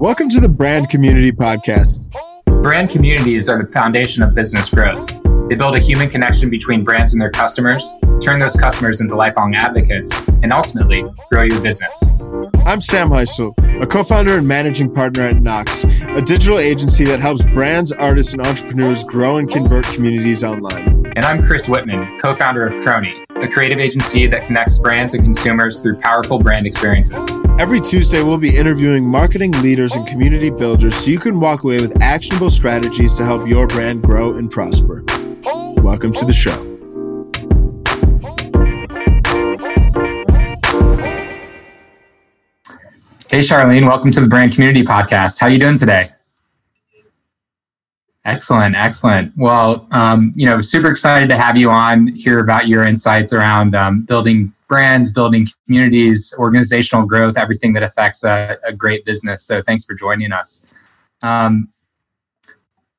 Welcome to the Brand Community Podcast. Brand communities are the foundation of business growth. They build a human connection between brands and their customers, turn those customers into lifelong advocates, and ultimately grow your business. I'm Sam Heisel, a co founder and managing partner at Knox, a digital agency that helps brands, artists, and entrepreneurs grow and convert communities online. And I'm Chris Whitman, co founder of Crony, a creative agency that connects brands and consumers through powerful brand experiences. Every Tuesday, we'll be interviewing marketing leaders and community builders so you can walk away with actionable strategies to help your brand grow and prosper. Welcome to the show. Hey, Charlene, welcome to the Brand Community Podcast. How are you doing today? Excellent, excellent. Well, um, you know, super excited to have you on, hear about your insights around um, building brands, building communities, organizational growth, everything that affects a, a great business. So thanks for joining us. Um,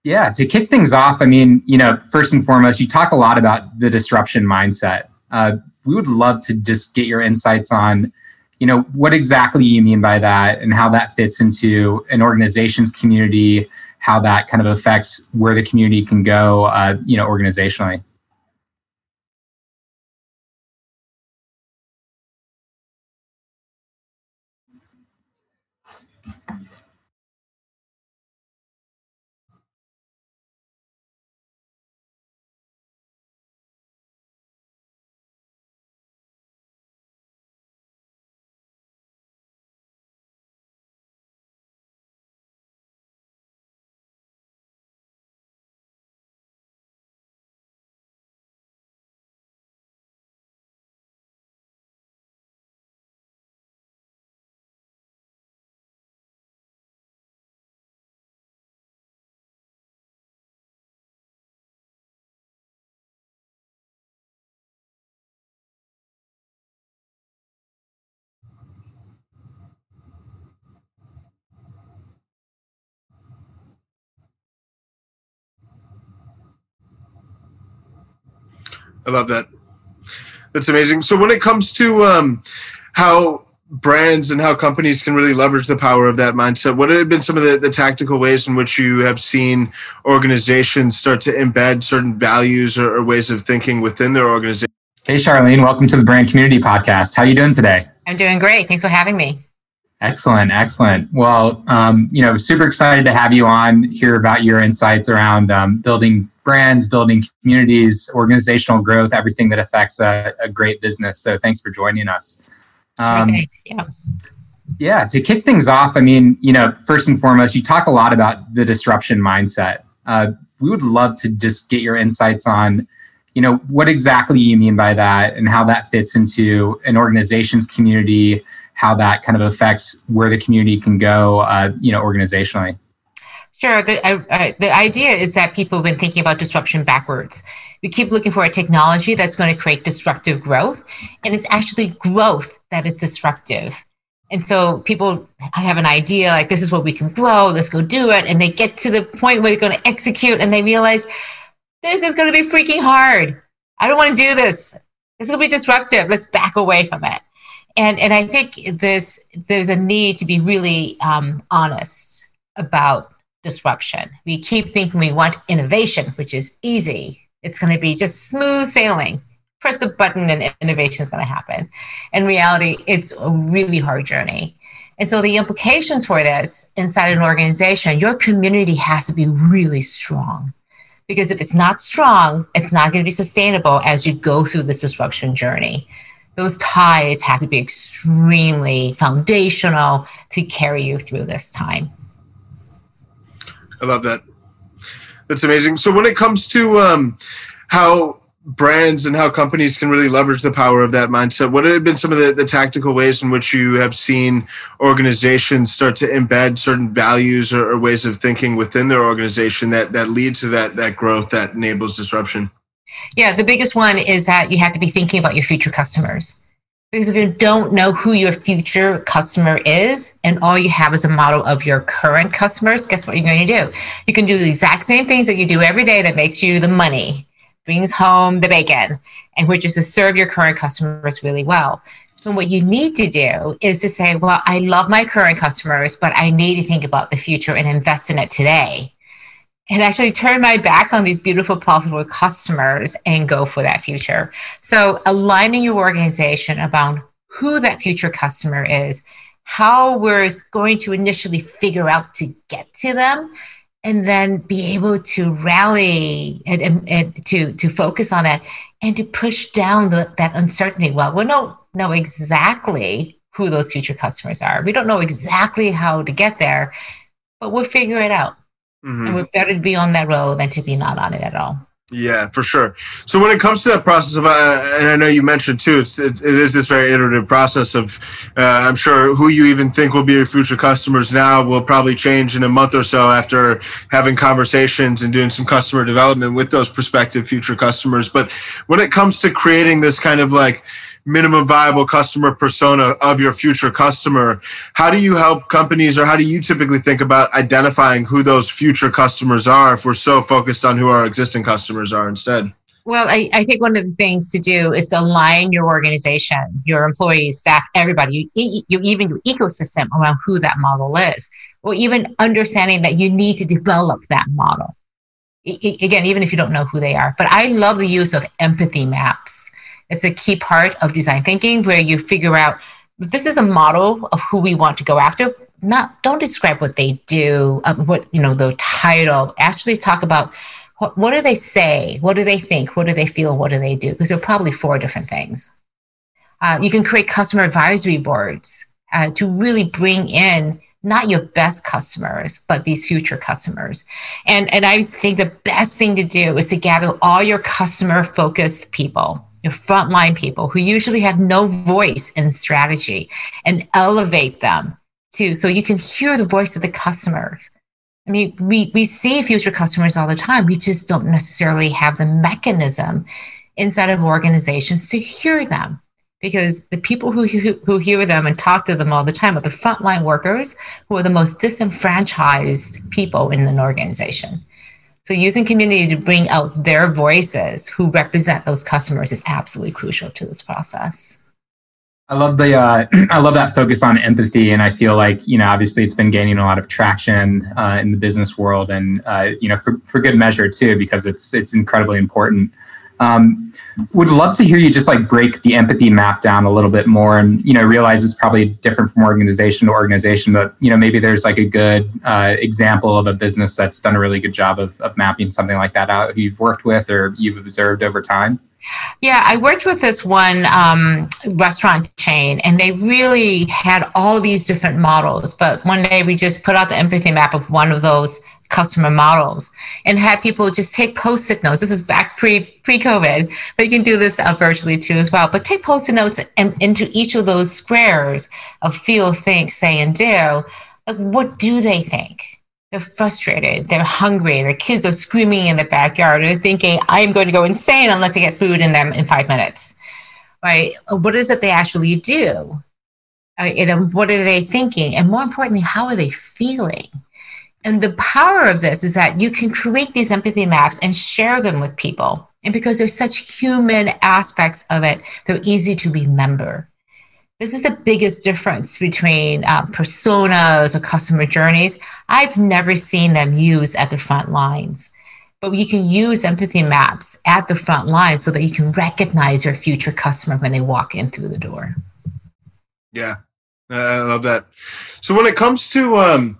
yeah, to kick things off, I mean, you know, first and foremost, you talk a lot about the disruption mindset. Uh, we would love to just get your insights on, you know, what exactly you mean by that and how that fits into an organization's community how that kind of affects where the community can go, uh, you know, organizationally. I love that. That's amazing. So when it comes to um, how brands and how companies can really leverage the power of that mindset, what have been some of the, the tactical ways in which you have seen organizations start to embed certain values or, or ways of thinking within their organization? Hey, Charlene, welcome to the Brand Community Podcast. How are you doing today? I'm doing great. Thanks for having me. Excellent, excellent. Well, um, you know, super excited to have you on, hear about your insights around um, building brands, building communities, organizational growth, everything that affects a, a great business. So thanks for joining us. Um, okay. Yeah. Yeah. To kick things off, I mean, you know, first and foremost, you talk a lot about the disruption mindset. Uh, we would love to just get your insights on, you know, what exactly you mean by that and how that fits into an organization's community, how that kind of affects where the community can go, uh, you know, organizationally. Sure. The, the idea is that people have been thinking about disruption backwards. We keep looking for a technology that's going to create disruptive growth, and it's actually growth that is disruptive. And so people have an idea like, this is what we can grow, let's go do it. And they get to the point where they're going to execute and they realize, this is going to be freaking hard. I don't want to do this. It's going to be disruptive. Let's back away from it. And, and I think this, there's a need to be really um, honest about disruption. We keep thinking we want innovation, which is easy. It's going to be just smooth sailing. Press a button and innovation is going to happen. In reality, it's a really hard journey. And so the implications for this inside an organization, your community has to be really strong. Because if it's not strong, it's not going to be sustainable as you go through this disruption journey. Those ties have to be extremely foundational to carry you through this time. I love that. That's amazing. So when it comes to um, how brands and how companies can really leverage the power of that mindset, what have been some of the, the tactical ways in which you have seen organizations start to embed certain values or, or ways of thinking within their organization that that lead to that that growth that enables disruption? Yeah, the biggest one is that you have to be thinking about your future customers. Because if you don't know who your future customer is and all you have is a model of your current customers, guess what you're going to do? You can do the exact same things that you do every day that makes you the money, brings home the bacon, and which is to serve your current customers really well. And what you need to do is to say, well, I love my current customers, but I need to think about the future and invest in it today. And actually turn my back on these beautiful, profitable customers and go for that future. So aligning your organization about who that future customer is, how we're going to initially figure out to get to them, and then be able to rally and, and, and to, to focus on that and to push down the, that uncertainty. Well, we don't know exactly who those future customers are. We don't know exactly how to get there, but we'll figure it out. Mm-hmm. And we're better to be on that road than to be not on it at all. Yeah, for sure. So when it comes to that process of, uh, and I know you mentioned too, it's, it, it is this very iterative process of, uh, I'm sure who you even think will be your future customers now will probably change in a month or so after having conversations and doing some customer development with those prospective future customers. But when it comes to creating this kind of like minimum viable customer persona of your future customer. How do you help companies, or how do you typically think about identifying who those future customers are if we're so focused on who our existing customers are instead? Well, I, I think one of the things to do is align your organization, your employees, staff, everybody, you, you even your ecosystem around who that model is, or even understanding that you need to develop that model. I, again, even if you don't know who they are. But I love the use of empathy maps it's a key part of design thinking where you figure out this is the model of who we want to go after. Not don't describe what they do, um, what you know, the title. Actually, talk about what, what do they say, what do they think, what do they feel, what do they do? Because there are probably four different things. Uh, you can create customer advisory boards uh, to really bring in not your best customers, but these future customers. And, and I think the best thing to do is to gather all your customer focused people frontline people who usually have no voice in strategy and elevate them to so you can hear the voice of the customers. I mean, we, we see future customers all the time. We just don't necessarily have the mechanism inside of organizations to hear them because the people who, who, who hear them and talk to them all the time are the frontline workers who are the most disenfranchised people in an organization. So using community to bring out their voices who represent those customers is absolutely crucial to this process. I love the uh, I love that focus on empathy, and I feel like you know obviously it's been gaining a lot of traction uh, in the business world, and uh, you know for, for good measure too because it's it's incredibly important. Um, would love to hear you just like break the empathy map down a little bit more and you know realize it's probably different from organization to organization but you know maybe there's like a good uh, example of a business that's done a really good job of, of mapping something like that out who you've worked with or you've observed over time yeah, I worked with this one um, restaurant chain, and they really had all these different models. But one day we just put out the empathy map of one of those customer models and have people just take post-it notes. This is back pre pre-COVID, but you can do this uh, virtually too as well. But take post-it notes and into each of those squares of feel, think, say, and do. Like, what do they think? They're frustrated. They're hungry. Their kids are screaming in the backyard. They're thinking, "I am going to go insane unless I get food in them in five minutes." Right? What is it they actually do? Uh, you know, what are they thinking? And more importantly, how are they feeling? And the power of this is that you can create these empathy maps and share them with people. And because there's such human aspects of it, they're easy to remember. This is the biggest difference between uh, personas or customer journeys. I've never seen them used at the front lines, but you can use empathy maps at the front line so that you can recognize your future customer when they walk in through the door. Yeah, I love that. So when it comes to um,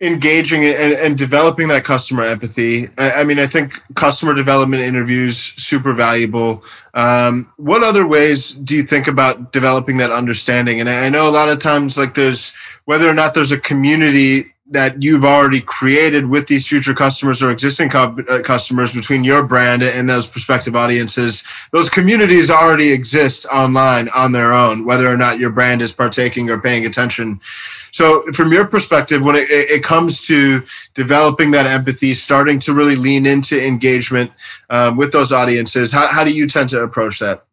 engaging and, and, developing that customer empathy. I, I, mean, I think customer development interviews super valuable. Um, what other ways do you think about developing that understanding? And I, I know a lot of times, like there's whether or not there's a community that you've already created with these future customers or existing co- uh, customers between your brand and those prospective audiences those communities already exist online on their own whether or not your brand is partaking or paying attention so, from your perspective, when it, it comes to developing that empathy, starting to really lean into engagement um, with those audiences, how, how do you tend to approach that?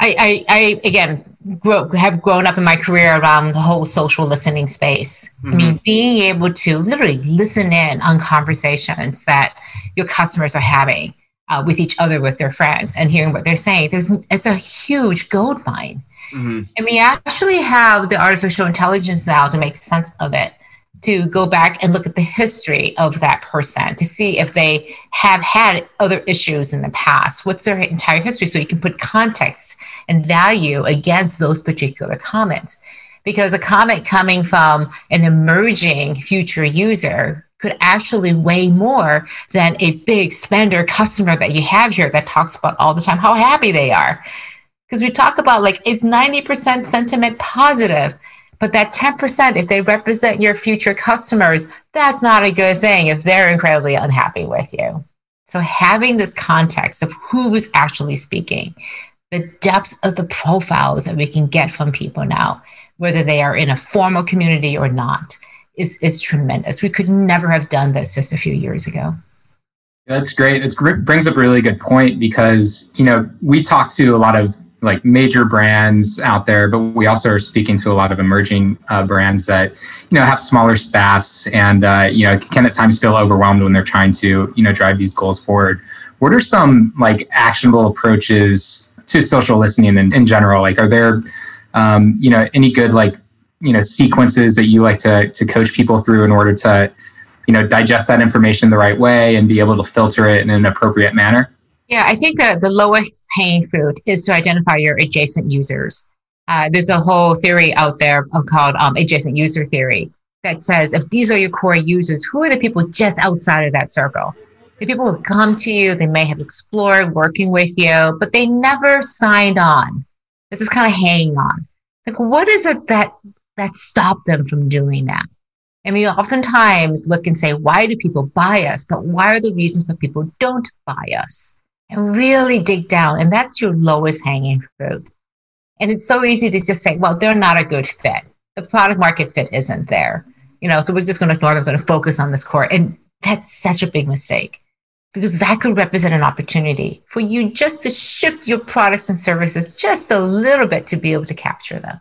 I, I, I again grow, have grown up in my career around the whole social listening space. Mm-hmm. I mean, mm-hmm. being able to literally listen in on conversations that your customers are having uh, with each other, with their friends, and hearing what they're saying. There's it's a huge gold mine Mm-hmm. And we actually have the artificial intelligence now to make sense of it, to go back and look at the history of that person to see if they have had other issues in the past. What's their entire history? So you can put context and value against those particular comments. Because a comment coming from an emerging future user could actually weigh more than a big spender customer that you have here that talks about all the time how happy they are. Because we talk about like it's 90% sentiment positive, but that 10%, if they represent your future customers, that's not a good thing if they're incredibly unhappy with you. So having this context of who's actually speaking, the depth of the profiles that we can get from people now, whether they are in a formal community or not is is tremendous. We could never have done this just a few years ago. That's great. It brings up a really good point because you know we talk to a lot of like major brands out there, but we also are speaking to a lot of emerging uh, brands that you know have smaller staffs and uh, you know can at times feel overwhelmed when they're trying to you know drive these goals forward. What are some like actionable approaches to social listening in, in general? Like, are there um, you know any good like you know sequences that you like to to coach people through in order to you know digest that information the right way and be able to filter it in an appropriate manner yeah i think the, the lowest paying fruit is to identify your adjacent users uh, there's a whole theory out there called um, adjacent user theory that says if these are your core users who are the people just outside of that circle the people who come to you they may have explored working with you but they never signed on this is kind of hanging on like what is it that that stop them from doing that. And we oftentimes look and say, why do people buy us? But why are the reasons why people don't buy us? And really dig down. And that's your lowest hanging fruit. And it's so easy to just say, well, they're not a good fit. The product market fit isn't there. You know, so we're just going to ignore them, going to focus on this core. And that's such a big mistake because that could represent an opportunity for you just to shift your products and services just a little bit to be able to capture them.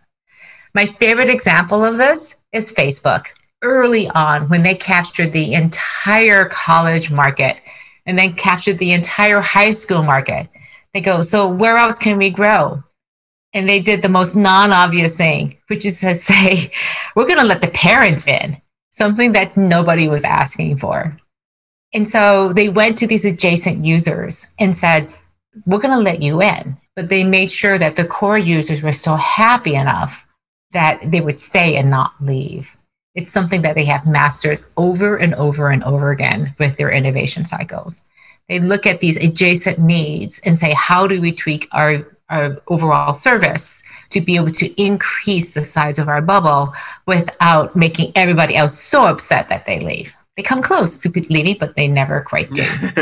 My favorite example of this is Facebook. Early on, when they captured the entire college market and then captured the entire high school market, they go, So, where else can we grow? And they did the most non obvious thing, which is to say, We're going to let the parents in, something that nobody was asking for. And so they went to these adjacent users and said, We're going to let you in. But they made sure that the core users were still happy enough that they would stay and not leave. It's something that they have mastered over and over and over again with their innovation cycles. They look at these adjacent needs and say, how do we tweak our, our overall service to be able to increase the size of our bubble without making everybody else so upset that they leave? They come close to leaving, but they never quite do.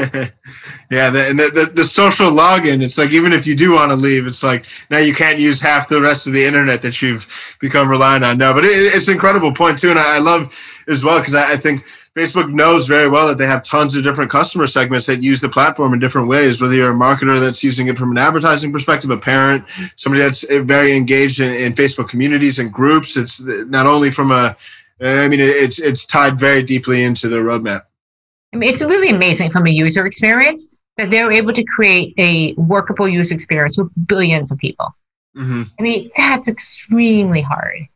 yeah, the, and the, the, social login, it's like even if you do want to leave, it's like now you can't use half the rest of the internet that you've become reliant on. No, but it, it's an incredible point too, and I, I love as well because I, I, think Facebook knows very well that they have tons of different customer segments that use the platform in different ways. Whether you're a marketer that's using it from an advertising perspective, a parent, somebody that's uh, very engaged in, in Facebook communities and groups. It's uh, not only from a I mean, it's it's tied very deeply into the roadmap. I mean, it's really amazing from a user experience that they're able to create a workable user experience with billions of people. Mm-hmm. I mean, that's extremely hard.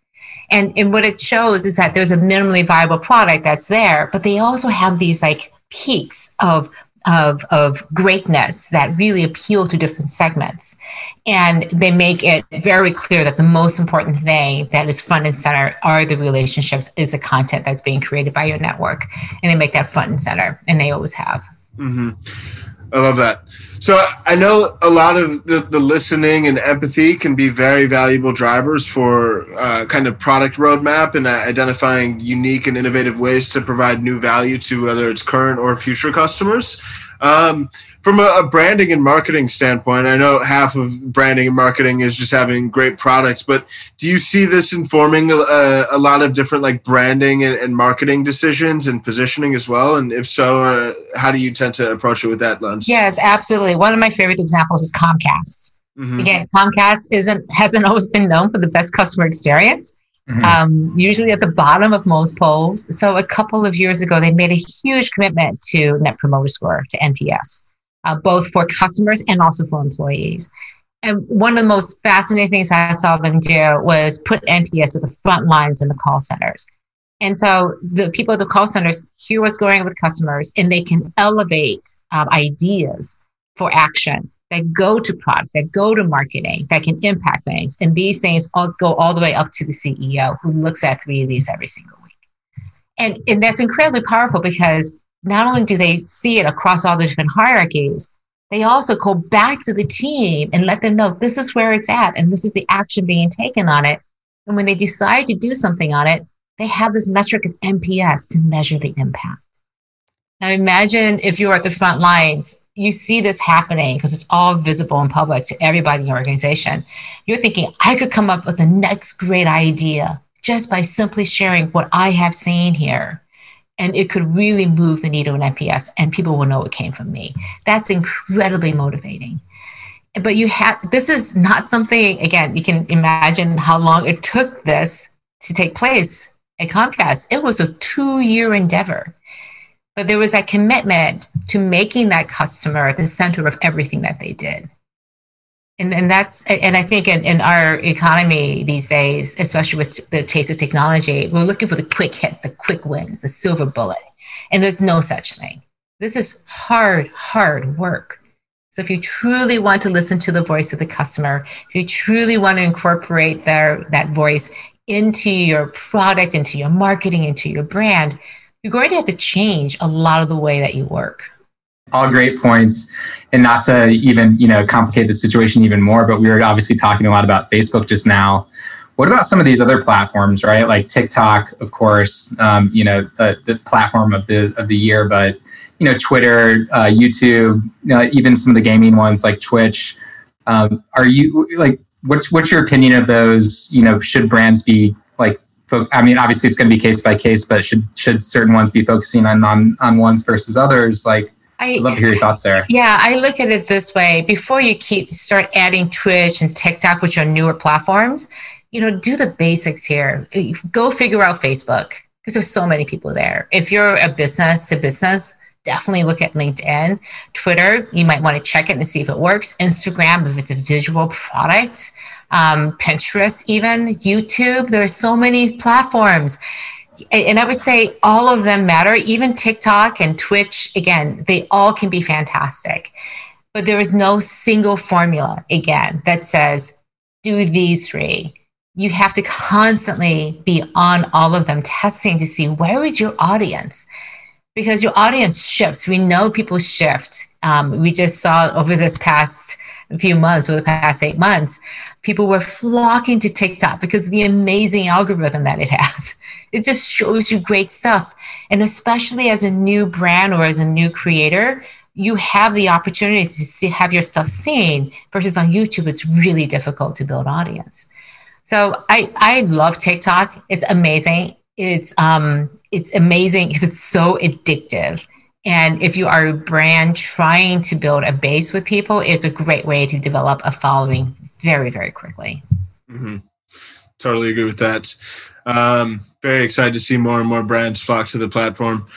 And, and what it shows is that there's a minimally viable product that's there, but they also have these like peaks of of, of greatness that really appeal to different segments. And they make it very clear that the most important thing that is front and center are the relationships, is the content that's being created by your network. And they make that front and center, and they always have. Mm-hmm. I love that. So I know a lot of the, the listening and empathy can be very valuable drivers for uh, kind of product roadmap and uh, identifying unique and innovative ways to provide new value to whether it's current or future customers. Um, from a, a, branding and marketing standpoint, I know half of branding and marketing is just having great products, but do you see this informing a, a lot of different like branding and, and, marketing decisions and positioning as well? And if so, uh, how do you tend to approach it with that lens? Yes, absolutely. One of my favorite examples is Comcast. Mm-hmm. Again, Comcast isn't hasn't always been known for the best customer experience. Mm-hmm. Um, usually at the bottom of most polls. So a couple of years ago, they made a huge commitment to Net Promoter Score, to NPS, uh, both for customers and also for employees. And one of the most fascinating things I saw them do was put NPS at the front lines in the call centers. And so the people at the call centers hear what's going on with customers and they can elevate um, ideas for action that go to product, that go to marketing, that can impact things. And these things all go all the way up to the CEO who looks at three of these every single week. And, and that's incredibly powerful because not only do they see it across all the different hierarchies, they also go back to the team and let them know this is where it's at and this is the action being taken on it. And when they decide to do something on it, they have this metric of NPS to measure the impact. Now imagine if you're at the front lines, you see this happening because it's all visible and public to everybody in your organization. You're thinking, I could come up with the next great idea just by simply sharing what I have seen here. And it could really move the needle in NPS, and people will know it came from me. That's incredibly motivating. But you have this is not something, again, you can imagine how long it took this to take place at Comcast. It was a two year endeavor but there was that commitment to making that customer the center of everything that they did. And, and that's and I think in, in our economy these days, especially with the pace of technology, we're looking for the quick hits, the quick wins, the silver bullet. And there's no such thing. This is hard, hard work. So if you truly want to listen to the voice of the customer, if you truly want to incorporate their that voice into your product, into your marketing, into your brand, you're going to have to change a lot of the way that you work. All great points. And not to even you know complicate the situation even more but we were obviously talking a lot about facebook just now. What about some of these other platforms right? Like tiktok of course um, you know uh, the platform of the of the year but you know twitter uh, youtube you know, even some of the gaming ones like twitch. Um, are you like what's what's your opinion of those? You know should brands be like fo- I mean, obviously it's going to be case by case, but should should certain ones be focusing on on, on ones versus others? Like, I, would love to hear your thoughts there. Yeah, I look at it this way: before you keep start adding Twitch and TikTok, which are newer platforms, you know, do the basics here. Go figure out Facebook because there's so many people there. If you're a business to business, definitely look at LinkedIn. Twitter, you might want to check it and see if it works. Instagram, if it's a visual product um, Pinterest, even YouTube. There are so many platforms. And I would say all of them matter, even TikTok and Twitch. Again, they all can be fantastic. But there is no single formula, again, that says do these three. You have to constantly be on all of them, testing to see where is your audience because your audience shifts. We know people shift. Um, we just saw over this past few months over the past eight months, people were flocking to TikTok because of the amazing algorithm that it has. It just shows you great stuff. And especially as a new brand or as a new creator, you have the opportunity to see, have your stuff seen versus on YouTube, it's really difficult to build audience. So I, I love TikTok. It's amazing. It's um it's amazing because it's so addictive. And if you are a brand trying to build a base with people, it's a great way to develop a following very, very quickly. Mm-hmm. Totally agree with that. Um, very excited to see more and more brands flock to the platform.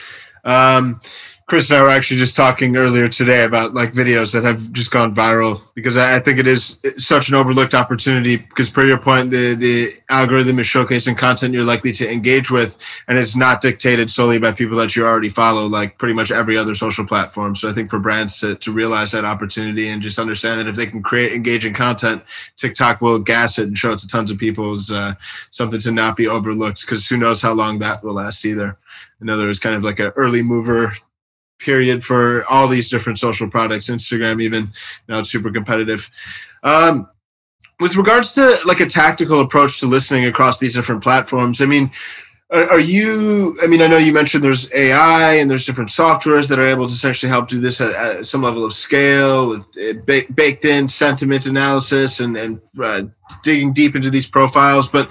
Um, Chris and I were actually just talking earlier today about like videos that have just gone viral because I, think it is such an overlooked opportunity because per your point, the, the algorithm is showcasing content you're likely to engage with and it's not dictated solely by people that you already follow, like pretty much every other social platform. So I think for brands to, to realize that opportunity and just understand that if they can create engaging content, TikTok will gas it and show it to tons of people is uh, something to not be overlooked because who knows how long that will last either. I know there was kind of like an early mover period for all these different social products instagram even now it's super competitive. Um, with regards to like a tactical approach to listening across these different platforms i mean are, are you i mean i know you mentioned there's ai and there's different softwares that are able to essentially help do this at, at some level of scale with baked in sentiment analysis and, and uh, digging deep into these profiles but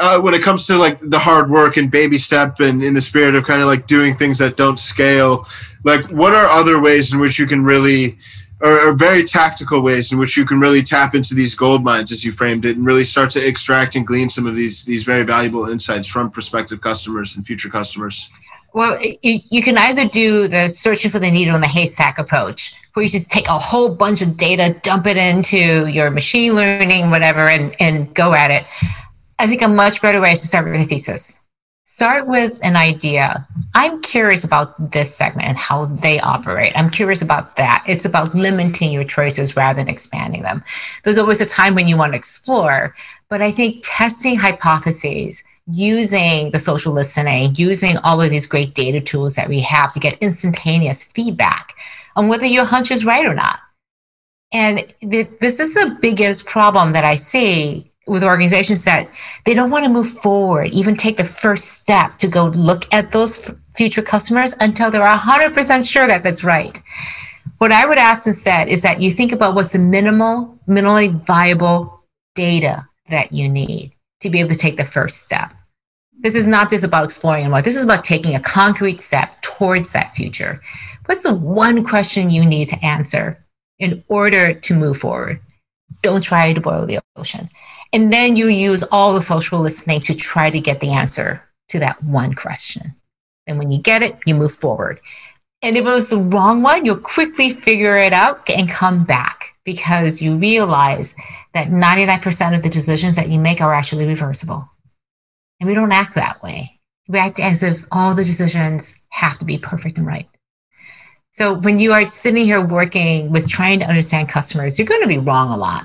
uh, when it comes to like the hard work and baby step and in the spirit of kind of like doing things that don't scale like what are other ways in which you can really or, are, very tactical ways in which you can really tap into these gold mines as you framed it and really start to extract and glean some of these these very valuable insights from prospective customers and future customers? Well you, you can either do the searching for the needle in the haystack approach where you just take a whole bunch of data dump it into your machine learning whatever and, and go at it i think a much better way is to start with a thesis start with an idea. I'm curious about this segment and how they operate. I'm curious about that. It's about limiting your choices rather than expanding them. There's always a time when you want to explore, but I think testing hypotheses, using the social listening, using all of these great data tools that we have to get instantaneous feedback on whether your hunch is right or not. And this is the biggest problem that I see with organizations that they don't want to move forward, even take the first step to go look at those future customers until they're 100% sure that that's right. What I would ask instead is that you think about what's the minimal, minimally viable data that you need to be able to take the first step. This is not just about exploring and what, this is about taking a concrete step towards that future. What's the one question you need to answer in order to move forward? Don't try to boil the ocean. And then you use all the social listening to try to get the answer to that one question. And when you get it, you move forward. And if it was the wrong one, you'll quickly figure it out and come back because you realize that 99% of the decisions that you make are actually reversible. And we don't act that way. We act as if all the decisions have to be perfect and right. So when you are sitting here working with trying to understand customers, you're going to be wrong a lot.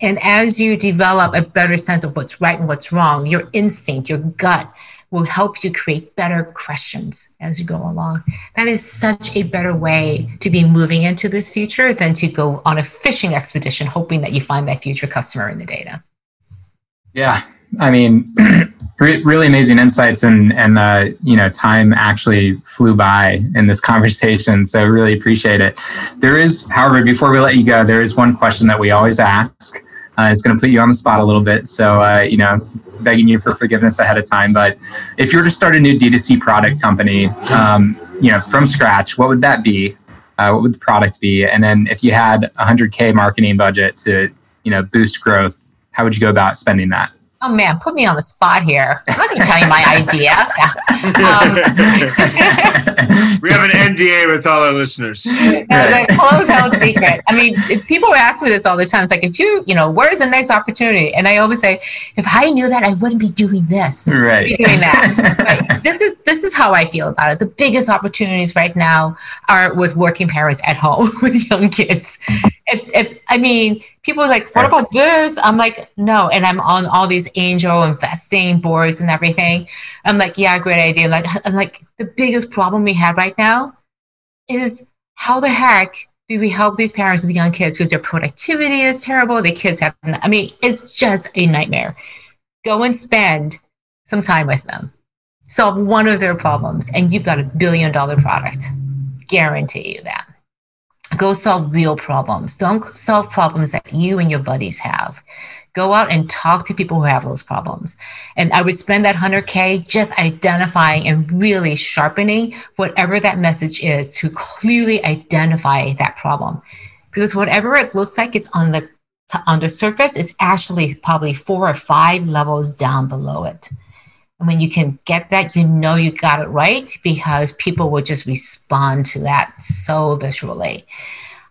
And as you develop a better sense of what's right and what's wrong, your instinct, your gut will help you create better questions as you go along. That is such a better way to be moving into this future than to go on a fishing expedition hoping that you find that future customer in the data. Yeah, I mean, really amazing insights and and uh, you know time actually flew by in this conversation so really appreciate it there is however before we let you go there is one question that we always ask uh, it's going to put you on the spot a little bit. So, uh, you know, begging you for forgiveness ahead of time. But if you were to start a new D2C product company, um, you know, from scratch, what would that be? Uh, what would the product be? And then if you had a 100K marketing budget to, you know, boost growth, how would you go about spending that? Oh man, put me on the spot here. Let me tell you my idea. Um, we have an NDA with all our listeners. No, close out secret. I mean, people ask me this all the time. It's like, if you, you know, where's the next opportunity? And I always say, if I knew that, I wouldn't be doing this. Right. doing that. right. This is this is how I feel about it. The biggest opportunities right now are with working parents at home with young kids. If, if I mean, people are like, what about this? I'm like, no. And I'm on all these angel investing boards and everything. I'm like, yeah, great idea. Like, I'm like, the biggest problem we have right now is how the heck do we help these parents with young kids because their productivity is terrible? The kids have, I mean, it's just a nightmare. Go and spend some time with them, solve one of their problems, and you've got a billion dollar product. Guarantee you that. Go solve real problems. Don't solve problems that you and your buddies have. Go out and talk to people who have those problems. And I would spend that 100K just identifying and really sharpening whatever that message is to clearly identify that problem. Because whatever it looks like it's on the on the surface, it's actually probably four or five levels down below it. And when you can get that, you know you got it right because people will just respond to that so visually.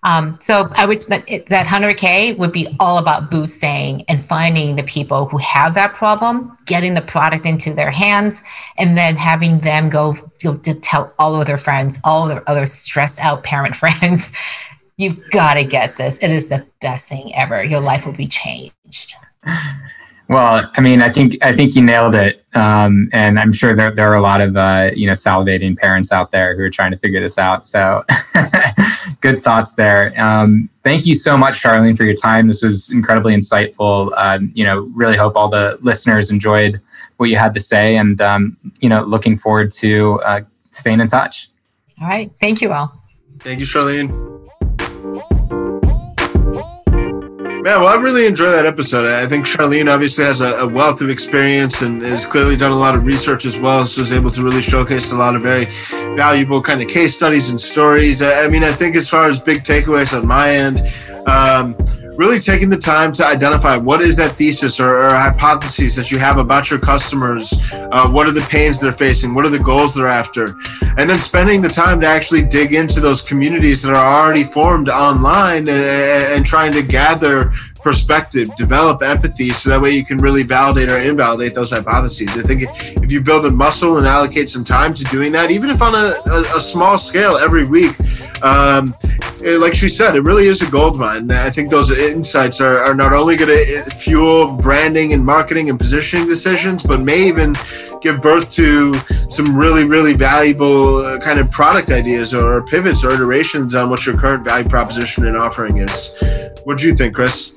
Um, so I would spend that 100K would be all about boosting and finding the people who have that problem, getting the product into their hands, and then having them go you know, to tell all of their friends, all their other stressed out parent friends, you've got to get this. It is the best thing ever. Your life will be changed. Well, I mean, I think I think you nailed it, um, and I'm sure there there are a lot of uh, you know salivating parents out there who are trying to figure this out. So, good thoughts there. Um, thank you so much, Charlene, for your time. This was incredibly insightful. Uh, you know, really hope all the listeners enjoyed what you had to say, and um, you know, looking forward to uh, staying in touch. All right, thank you all. Thank you, Charlene. Man, well, I really enjoyed that episode. I think Charlene obviously has a, a, wealth of experience and has clearly done a lot of research as well. So is able to really showcase a lot of very valuable kind of case studies and stories. I mean, I think as far as big takeaways on my end, um, really taking the time to identify what is that thesis or, or hypotheses that you have about your customers. Uh, what are the pains they're facing? What are the goals they're after? And then spending the time to actually dig into those communities that are already formed online and, and trying to gather perspective, develop empathy, so that way you can really validate or invalidate those hypotheses. I think if you build a muscle and allocate some time to doing that, even if on a, a, a small scale every week, um, like she said, it really is a gold mine. I think those insights are, are not only going to fuel branding and marketing and positioning decisions, but may even give birth to some really, really valuable uh, kind of product ideas or pivots or iterations on what your current value proposition and offering is. What do you think, Chris?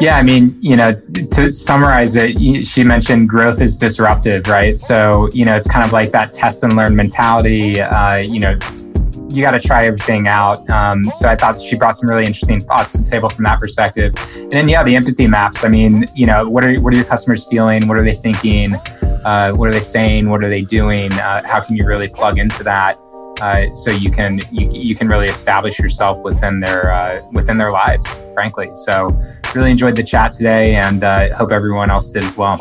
Yeah, I mean, you know, to summarize it, she mentioned growth is disruptive, right? So, you know, it's kind of like that test and learn mentality. Uh, you know, you got to try everything out. Um, so I thought she brought some really interesting thoughts to the table from that perspective. And then yeah, the empathy maps. I mean, you know, what are what are your customers feeling? What are they thinking? Uh, what are they saying? What are they doing? Uh, how can you really plug into that? Uh, so you can you, you can really establish yourself within their uh, within their lives frankly so really enjoyed the chat today and uh, hope everyone else did as well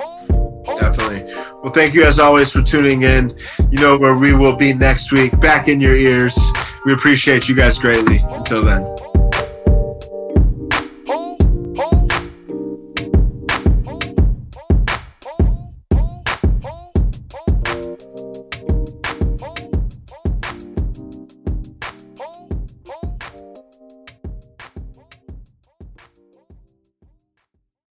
definitely well thank you as always for tuning in. You know where we will be next week. Back in your ears. We appreciate you guys greatly. Until then